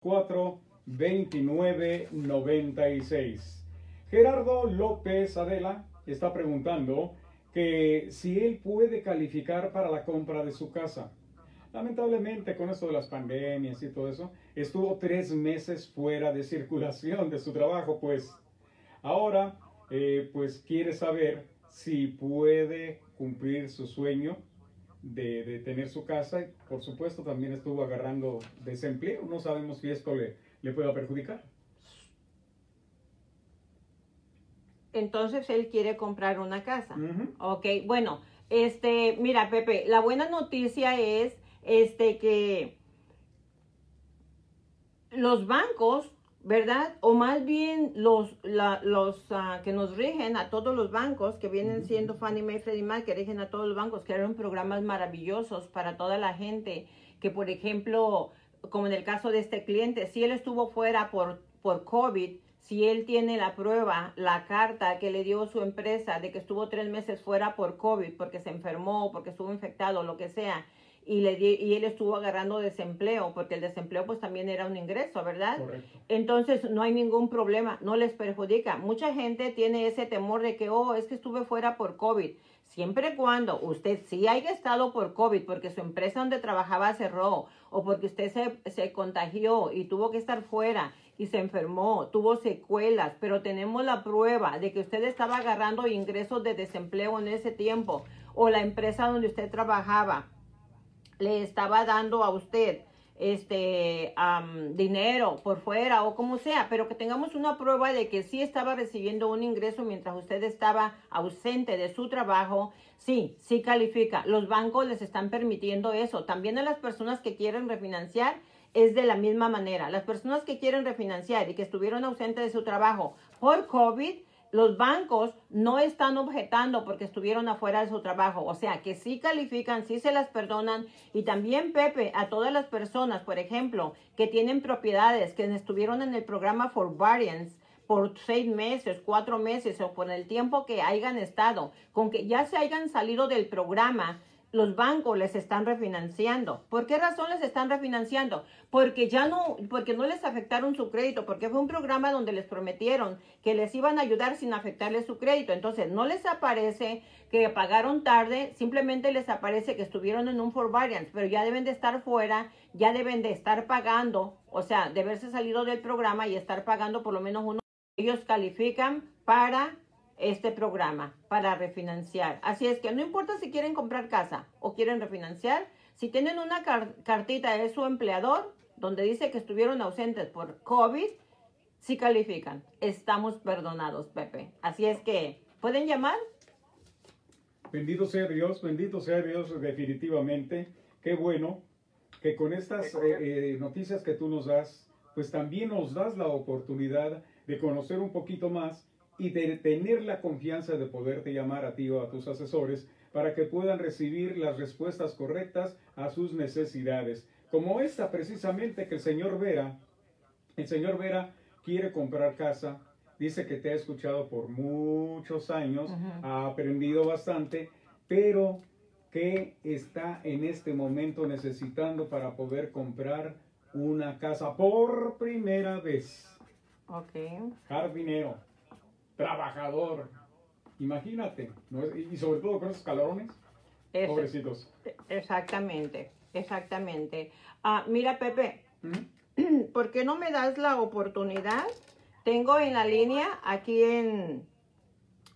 4 29 96. Gerardo López Adela está preguntando que si él puede calificar para la compra de su casa. Lamentablemente, con esto de las pandemias y todo eso, estuvo tres meses fuera de circulación de su trabajo, pues ahora eh, pues quiere saber si puede cumplir su sueño de, de, tener su casa. Por supuesto, también estuvo agarrando desempleo. No sabemos si esto le, le pueda perjudicar. Entonces él quiere comprar una casa. Uh -huh. Ok, bueno, este, mira, Pepe, la buena noticia es este que los bancos, ¿verdad? O más bien los, la, los uh, que nos rigen a todos los bancos, que vienen siendo Fannie Mae, Freddie Mac, que rigen a todos los bancos, crearon programas maravillosos para toda la gente, que por ejemplo, como en el caso de este cliente, si él estuvo fuera por, por COVID, si él tiene la prueba, la carta que le dio su empresa de que estuvo tres meses fuera por COVID, porque se enfermó, porque estuvo infectado, lo que sea, y, le di, y él estuvo agarrando desempleo, porque el desempleo pues también era un ingreso, ¿verdad? Correcto. Entonces no hay ningún problema, no les perjudica. Mucha gente tiene ese temor de que, oh, es que estuve fuera por COVID. Siempre y cuando usted sí haya estado por COVID, porque su empresa donde trabajaba cerró, o porque usted se, se contagió y tuvo que estar fuera y se enfermó, tuvo secuelas, pero tenemos la prueba de que usted estaba agarrando ingresos de desempleo en ese tiempo, o la empresa donde usted trabajaba le estaba dando a usted este dinero por fuera o como sea, pero que tengamos una prueba de que sí estaba recibiendo un ingreso mientras usted estaba ausente de su trabajo, sí, sí califica. Los bancos les están permitiendo eso. También a las personas que quieren refinanciar es de la misma manera. Las personas que quieren refinanciar y que estuvieron ausentes de su trabajo por COVID, los bancos no están objetando porque estuvieron afuera de su trabajo. O sea, que sí califican, sí se las perdonan. Y también, Pepe, a todas las personas, por ejemplo, que tienen propiedades, que estuvieron en el programa For Variance por seis meses, cuatro meses o por el tiempo que hayan estado, con que ya se hayan salido del programa, los bancos les están refinanciando. ¿Por qué razón les están refinanciando? Porque ya no, porque no les afectaron su crédito, porque fue un programa donde les prometieron que les iban a ayudar sin afectarles su crédito. Entonces, no les aparece que pagaron tarde, simplemente les aparece que estuvieron en un forbearance, pero ya deben de estar fuera, ya deben de estar pagando, o sea, de haberse salido del programa y estar pagando por lo menos uno. Ellos califican para este programa para refinanciar. Así es que no importa si quieren comprar casa o quieren refinanciar, si tienen una car cartita de su empleador donde dice que estuvieron ausentes por COVID, sí califican. Estamos perdonados, Pepe. Así es que, ¿pueden llamar? Bendito sea Dios, bendito sea Dios definitivamente. Qué bueno que con estas eh, eh, noticias que tú nos das, pues también nos das la oportunidad de conocer un poquito más y de tener la confianza de poderte llamar a ti o a tus asesores para que puedan recibir las respuestas correctas a sus necesidades. Como esta precisamente que el señor Vera, el señor Vera quiere comprar casa, dice que te ha escuchado por muchos años, ha aprendido bastante, pero que está en este momento necesitando para poder comprar una casa por primera vez. Ok. Jardinero trabajador. Imagínate, ¿no? y sobre todo con esos calorones, Es- pobrecitos. Exactamente, exactamente. Ah, mira, Pepe. ¿por qué no me das la oportunidad? Tengo en la línea aquí en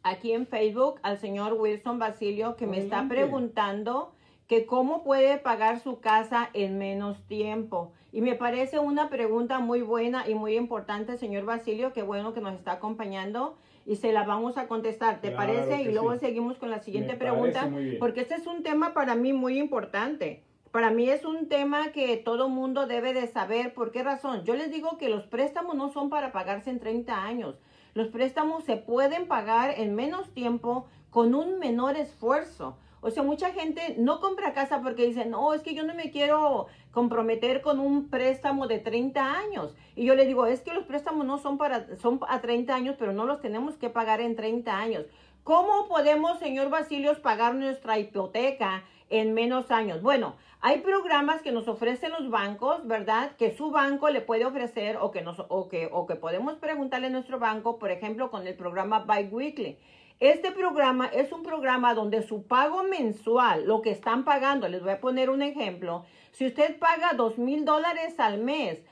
aquí en Facebook al señor Wilson Basilio que me está preguntando que cómo puede pagar su casa en menos tiempo. Y me parece una pregunta muy buena y muy importante, señor Basilio, que bueno que nos está acompañando y se la vamos a contestar. ¿Te Claro parece? Y luego sí. seguimos con la siguiente Me pregunta. Porque este es un tema para mí muy importante. Para mí es un tema que todo mundo debe de saber. ¿Por qué razón? Yo les digo que los préstamos no son para pagarse en 30 años. Los préstamos se pueden pagar en menos tiempo con un menor esfuerzo. O sea, mucha gente no compra casa porque dice, no, es que yo no me quiero comprometer con un préstamo de 30 años. Y yo le digo, es que los préstamos no son para, son a 30 años, pero no los tenemos que pagar en 30 años. ¿Cómo podemos, señor Basilios, pagar nuestra hipoteca en menos años. Bueno, hay programas que nos ofrecen los bancos, ¿verdad? Que su banco le puede ofrecer o que, nos, o que, o que podemos preguntarle a nuestro banco, por ejemplo, con el programa Biweekly. Este programa es un programa donde su pago mensual, lo que están pagando, les voy a poner un ejemplo, si usted paga dos mil dólares al mes,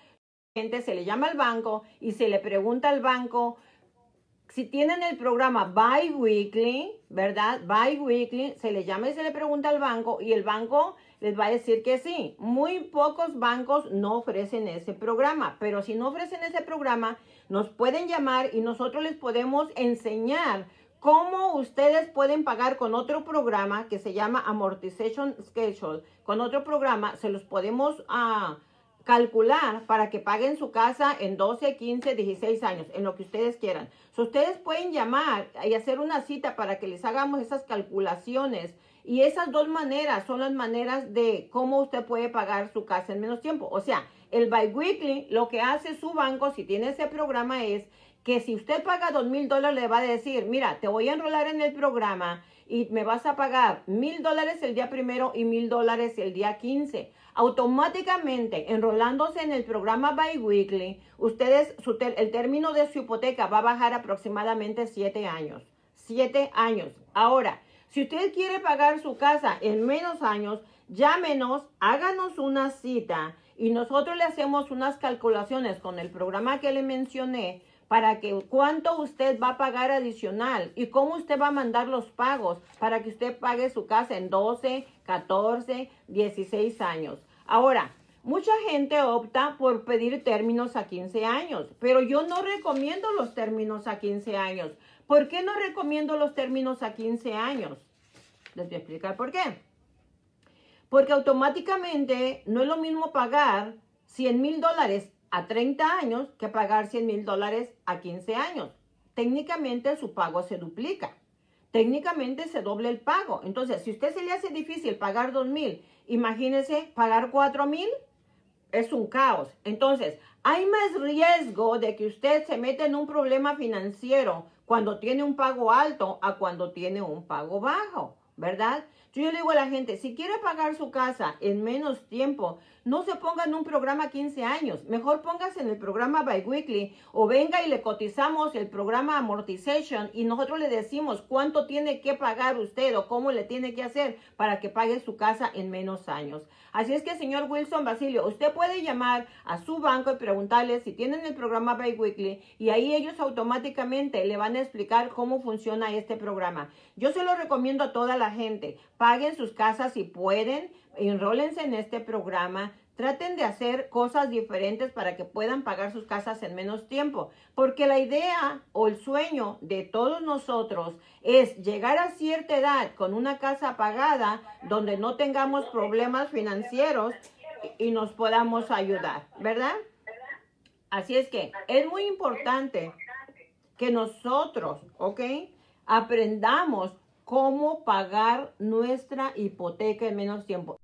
gente se le llama al banco y se le pregunta al banco, si tienen el programa bi-weekly, ¿verdad? Bi-weekly, se le llama y se le pregunta al banco y el banco les va a decir que sí. Muy pocos bancos no ofrecen ese programa, pero si no ofrecen ese programa, nos pueden llamar y nosotros les podemos enseñar cómo ustedes pueden pagar con otro programa que se llama Amortization Schedule. Con otro programa se los podemos... Uh, calcular para que paguen su casa en 12, 15, 16 años, en lo que ustedes quieran. So, ustedes pueden llamar y hacer una cita para que les hagamos esas calculaciones. Y esas dos maneras son las maneras de cómo usted puede pagar su casa en menos tiempo. O sea, el biweekly, lo que hace su banco, si tiene ese programa, es que si usted paga dos mil dólares, le va a decir, mira, te voy a enrolar en el programa y me vas a pagar mil dólares el día primero y mil dólares el día 15 automáticamente enrolándose en el programa Biweekly, ustedes, el término de su hipoteca va a bajar aproximadamente siete años. Siete años. Ahora, si usted quiere pagar su casa en menos años, llámenos, háganos una cita y nosotros le hacemos unas calculaciones con el programa que le mencioné para que cuánto usted va a pagar adicional y cómo usted va a mandar los pagos para que usted pague su casa en 12, 14, 16 años. Ahora, mucha gente opta por pedir términos a 15 años, pero yo no recomiendo los términos a 15 años. ¿Por qué no recomiendo los términos a 15 años? Les voy a explicar por qué. Porque automáticamente no es lo mismo pagar 100 mil dólares a 30 años que pagar 100 mil dólares a 15 años. Técnicamente su pago se duplica. Técnicamente se doble el pago. Entonces, si usted se le hace difícil pagar 2 mil, imagínese pagar 4 mil, es un caos. Entonces, hay más riesgo de que usted se meta en un problema financiero cuando tiene un pago alto a cuando tiene un pago bajo, ¿verdad? Yo le digo a la gente, si quiere pagar su casa en menos tiempo, no se ponga en un programa 15 años. Mejor póngase en el programa Biweekly o venga y le cotizamos el programa Amortization y nosotros le decimos cuánto tiene que pagar usted o cómo le tiene que hacer para que pague su casa en menos años. Así es que, señor Wilson Basilio, usted puede llamar a su banco y preguntarle si tienen el programa Biweekly y ahí ellos automáticamente le van a explicar cómo funciona este programa. Yo se lo recomiendo a toda la gente. Paguen sus casas si pueden enrólense en este programa, traten de hacer cosas diferentes para que puedan pagar sus casas en menos tiempo, porque la idea o el sueño de todos nosotros es llegar a cierta edad con una casa pagada donde no tengamos problemas financieros y nos podamos ayudar, ¿verdad? Así es que es muy importante que nosotros, ¿ok? Aprendamos cómo pagar nuestra hipoteca en menos tiempo.